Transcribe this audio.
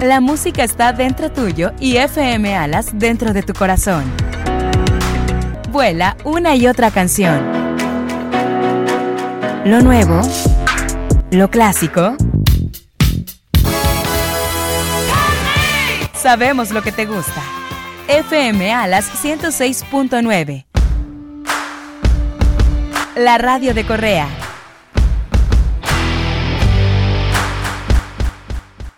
La música está dentro tuyo y FM Alas dentro de tu corazón. Vuela una y otra canción. Lo nuevo, lo clásico. Sabemos lo que te gusta. FM Alas 106.9. La radio de Correa